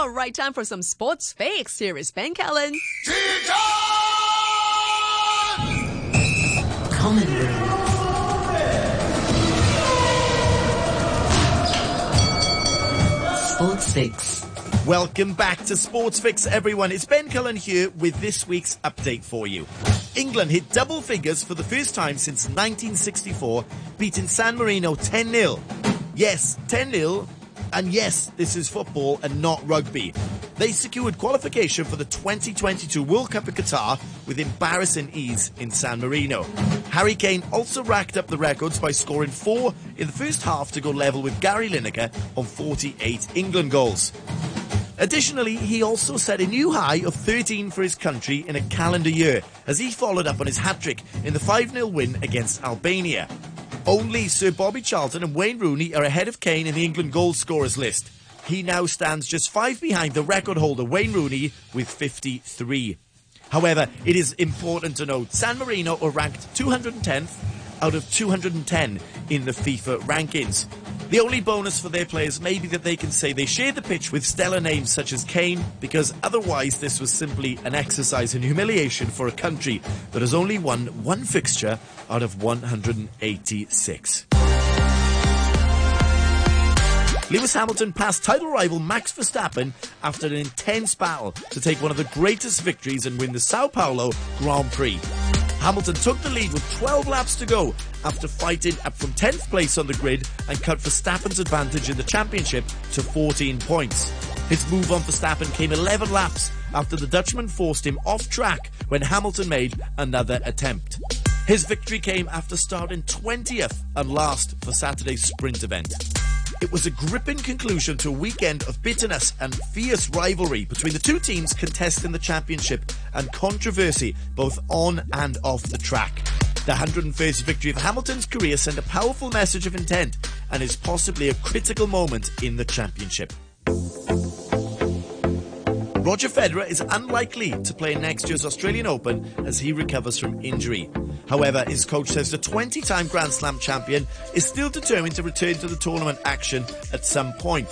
All right, time for some sports fix. Here is Ben Cullen. Common room. Sports Fix. Welcome back to Sports Fix, everyone. It's Ben Cullen here with this week's update for you. England hit double figures for the first time since 1964, beating San Marino 10 0. Yes, 10 0. And yes, this is football and not rugby. They secured qualification for the 2022 World Cup in Qatar with embarrassing ease in San Marino. Harry Kane also racked up the records by scoring four in the first half to go level with Gary Lineker on 48 England goals. Additionally, he also set a new high of 13 for his country in a calendar year as he followed up on his hat trick in the 5 0 win against Albania. Only Sir Bobby Charlton and Wayne Rooney are ahead of Kane in the England goal scorers list. He now stands just five behind the record holder Wayne Rooney with 53. However, it is important to note San Marino are ranked 210th out of 210 in the FIFA rankings. The only bonus for their players may be that they can say they share the pitch with stellar names such as Kane, because otherwise this was simply an exercise in humiliation for a country that has only won one fixture out of 186. Lewis Hamilton passed title rival Max Verstappen after an intense battle to take one of the greatest victories and win the Sao Paulo Grand Prix. Hamilton took the lead with 12 laps to go after fighting up from 10th place on the grid and cut Verstappen's advantage in the championship to 14 points. His move on Verstappen came 11 laps after the Dutchman forced him off track when Hamilton made another attempt. His victory came after starting 20th and last for Saturday's sprint event. It was a gripping conclusion to a weekend of bitterness and fierce rivalry between the two teams contesting the championship and controversy both on and off the track. The 101st victory of Hamilton's career sent a powerful message of intent and is possibly a critical moment in the championship. Roger Federer is unlikely to play next year's Australian Open as he recovers from injury. However, his coach says the 20 time Grand Slam champion is still determined to return to the tournament action at some point.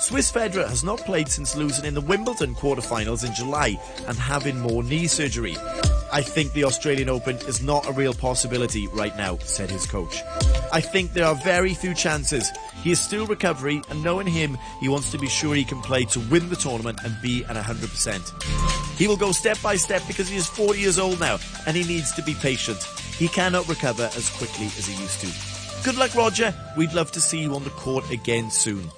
Swiss Federer has not played since losing in the Wimbledon quarterfinals in July and having more knee surgery. I think the Australian Open is not a real possibility right now, said his coach. I think there are very few chances. He is still recovering, and knowing him, he wants to be sure he can play to win the tournament and be at 100%. He will go step by step because he is 40 years old now, and he needs to be patient. He cannot recover as quickly as he used to. Good luck, Roger. We'd love to see you on the court again soon.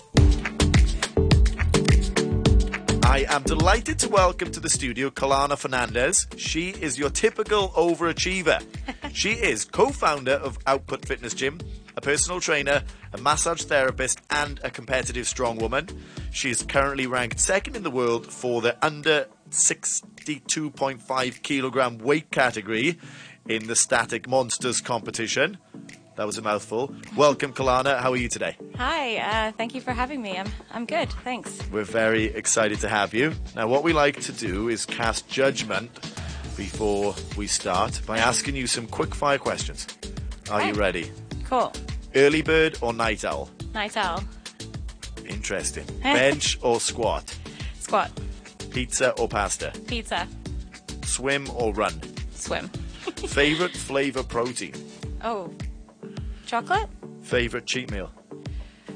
I am delighted to welcome to the studio Kalana Fernandes. She is your typical overachiever. she is co-founder of Output Fitness Gym, a personal trainer, a massage therapist, and a competitive strong woman. She is currently ranked second in the world for the under 62.5 kilogram weight category in the Static Monsters competition. That was a mouthful. Welcome, Kalana. How are you today? Hi, uh, thank you for having me. I'm, I'm good, thanks. We're very excited to have you. Now, what we like to do is cast judgment before we start by asking you some quick fire questions. Are you ready? Cool. Early bird or night owl? Night owl. Interesting. Bench or squat? Squat. Pizza or pasta? Pizza. Swim or run? Swim. Favorite flavor protein? Oh. Chocolate? Favorite cheat meal?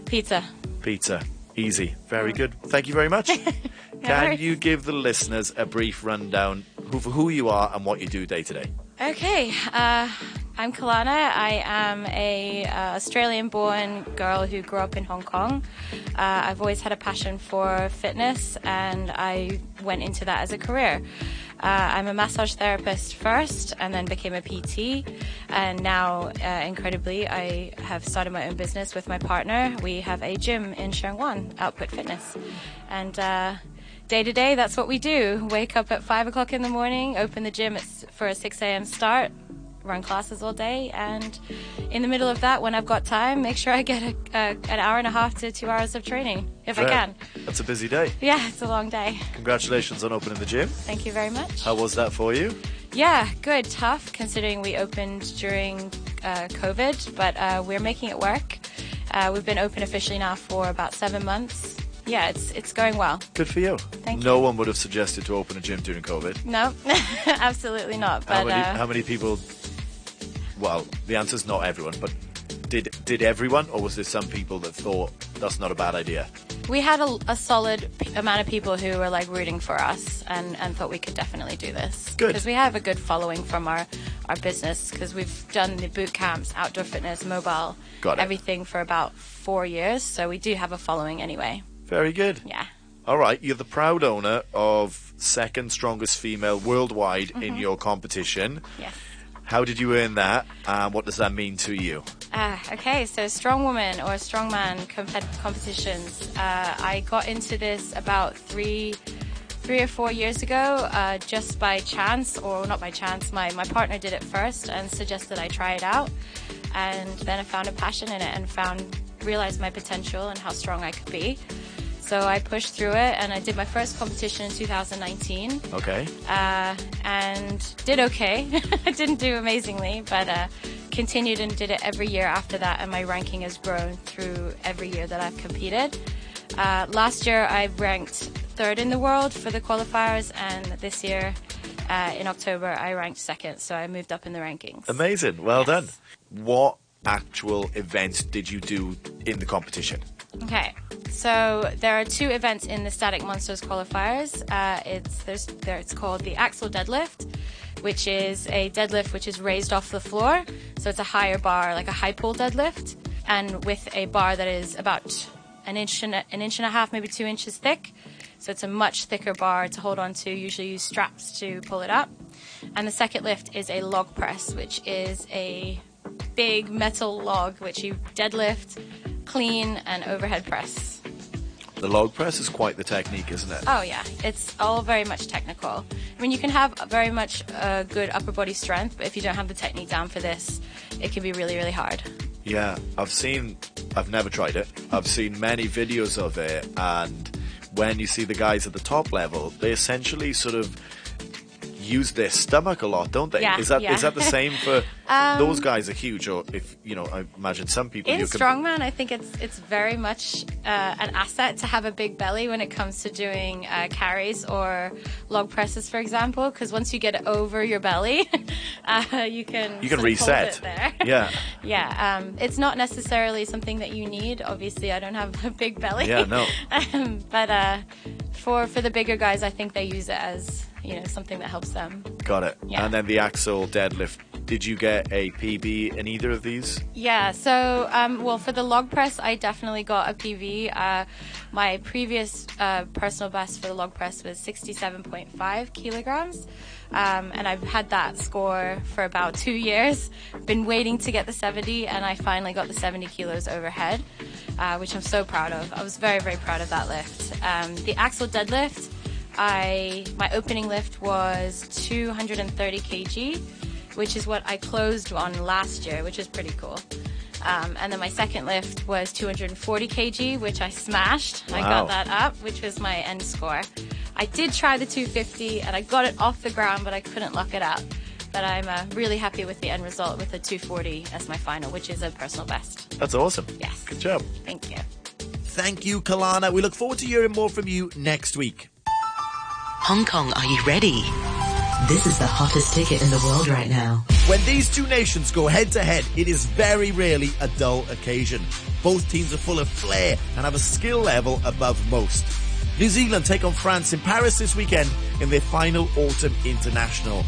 Pizza. Pizza. Easy. Very good. Thank you very much. Can you give the listeners a brief rundown who, for who you are and what you do day to day? Okay, uh, I'm Kalana. I am a uh, Australian-born girl who grew up in Hong Kong. Uh, I've always had a passion for fitness, and I went into that as a career. Uh, I'm a massage therapist first, and then became a PT. And now, uh, incredibly, I have started my own business with my partner. We have a gym in Sheungwan, Output Fitness, and. Uh, day to day, that's what we do. Wake up at five o'clock in the morning, open the gym for a 6 a.m. start, run classes all day, and in the middle of that, when I've got time, make sure I get a, a, an hour and a half to two hours of training, if I can. That's a busy day. Yeah, it's a long day. Congratulations on opening the gym. Thank you very much. How was that for you? Yeah, good. Tough considering we opened during uh, COVID, but uh, we're making it work. Uh, we've been open officially now for about seven months, yeah, it's it's going well. Good for you. Thank no one would have suggested to open a gym during COVID. No, absolutely not. But how many? uh, how many people? Well, the answer is not everyone, but did did everyone, or was there some people that thought that's not a bad idea? we had a, a solid p- amount of people who were like rooting for us and, and thought we could definitely do this. Good. Because we have a good following from our, our business because we've done the boot camps, outdoor fitness, mobile, Got it. everything for about four years. So we do have a following anyway. Very good. Yeah. All right, you're the proud owner of second strongest female worldwide Mm-hmm. in your competition. Yes. How did you earn that, and what does that mean to you? Uh, okay, so strong woman or strongman compet- competitions. Uh, I got into this about three, three or four years ago, uh, just by chance, or not by chance. My my partner did it first and suggested I try it out, and then I found a passion in it and found realized my potential and how strong I could be. So I pushed through it, and I did my first competition in 2019 Okay. uh, and did okay. I didn't do amazingly, but uh, continued and did it every year after that, and my ranking has grown through every year that I've competed. Uh, last year, I ranked third in the world for the qualifiers, and this year, uh, in October, I ranked second, so I moved up in the rankings. Amazing. Well Yes. done. What actual event did you do in the competition? Okay, so there are two events in the Static Monsters qualifiers. Uh, it's there's there, it's called the axle Deadlift, which is a deadlift which is raised off the floor, so it's a higher bar, like a high pull deadlift, and with a bar that is about an inch and a, an inch and a half, maybe two inches thick. So it's a much thicker bar to hold on to. Usually use straps to pull it up. And the second lift is a log press, which is a big metal log which you deadlift, clean, and overhead press. The log press is quite the technique, isn't it? Oh yeah, it's all very much technical. I mean, you can have very much uh, good upper body strength, but if you don't have the technique down for this, it can be really, really hard. Yeah, I've seen, I've never tried it. I've seen many videos of it, and when you see the guys at the top level, they essentially sort of use their stomach a lot, don't they? Yeah, is that is yeah. Um, that the same for those guys? Are huge, or if you know, I imagine some people In strongman, I think it's it's very much uh, an asset to have a big belly when it comes to doing uh, carries or log presses, for example. Because once you get over your belly, uh, you can You can sort of hold reset. Yeah. yeah. Um, it's not necessarily something that you need. Obviously, I don't have a big belly. Yeah, no. um, but uh, for for the bigger guys, I think they use it as you know something that helps them. Got it. Yeah. And then the axle deadlift. Did you get a PB in either of these? Yeah, so, um, well, for the log press, I definitely got a PB. Uh, my previous uh, personal best for the log press was 67.5 kilograms. Um, and I've had that score for about two years. Been waiting to get the 70, and I finally got the 70 kilos overhead, uh, which I'm so proud of. I was very, very proud of that lift. Um, the axle deadlift, I my opening lift was 230 kg, which is what I closed on last year, which is pretty cool. Um, and then my second lift was 240 kg, which I smashed. I got that up, which was my end score. I did try the 250 and I got it off the ground, but I couldn't lock it up. But I'm uh, really happy with the end result with the 240 as my final, which is a personal best. That's awesome. Yes. Good job. Thank you. Thank you, Kalana. We look forward to hearing more from you next week. Hong Kong, are you ready? This is the hottest ticket in the world right now. When these two nations go head to head, it is very rarely a dull occasion. Both teams are full of flair and have a skill level above most. New Zealand take on France in Paris this weekend in their final autumn international.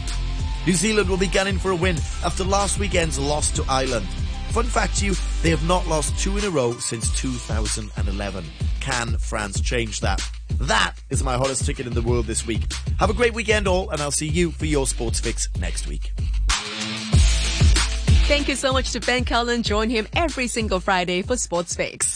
New Zealand will be gunning for a win after last weekend's loss to Ireland. Fun fact to you, they have not lost two in a row since 2011. Can France change that? That is my hottest ticket in the world this week. Have a great weekend all, and I'll see you for your sports fix next week. Thank you so much to Ben Cullen. Join him every single Friday for Sports Fix.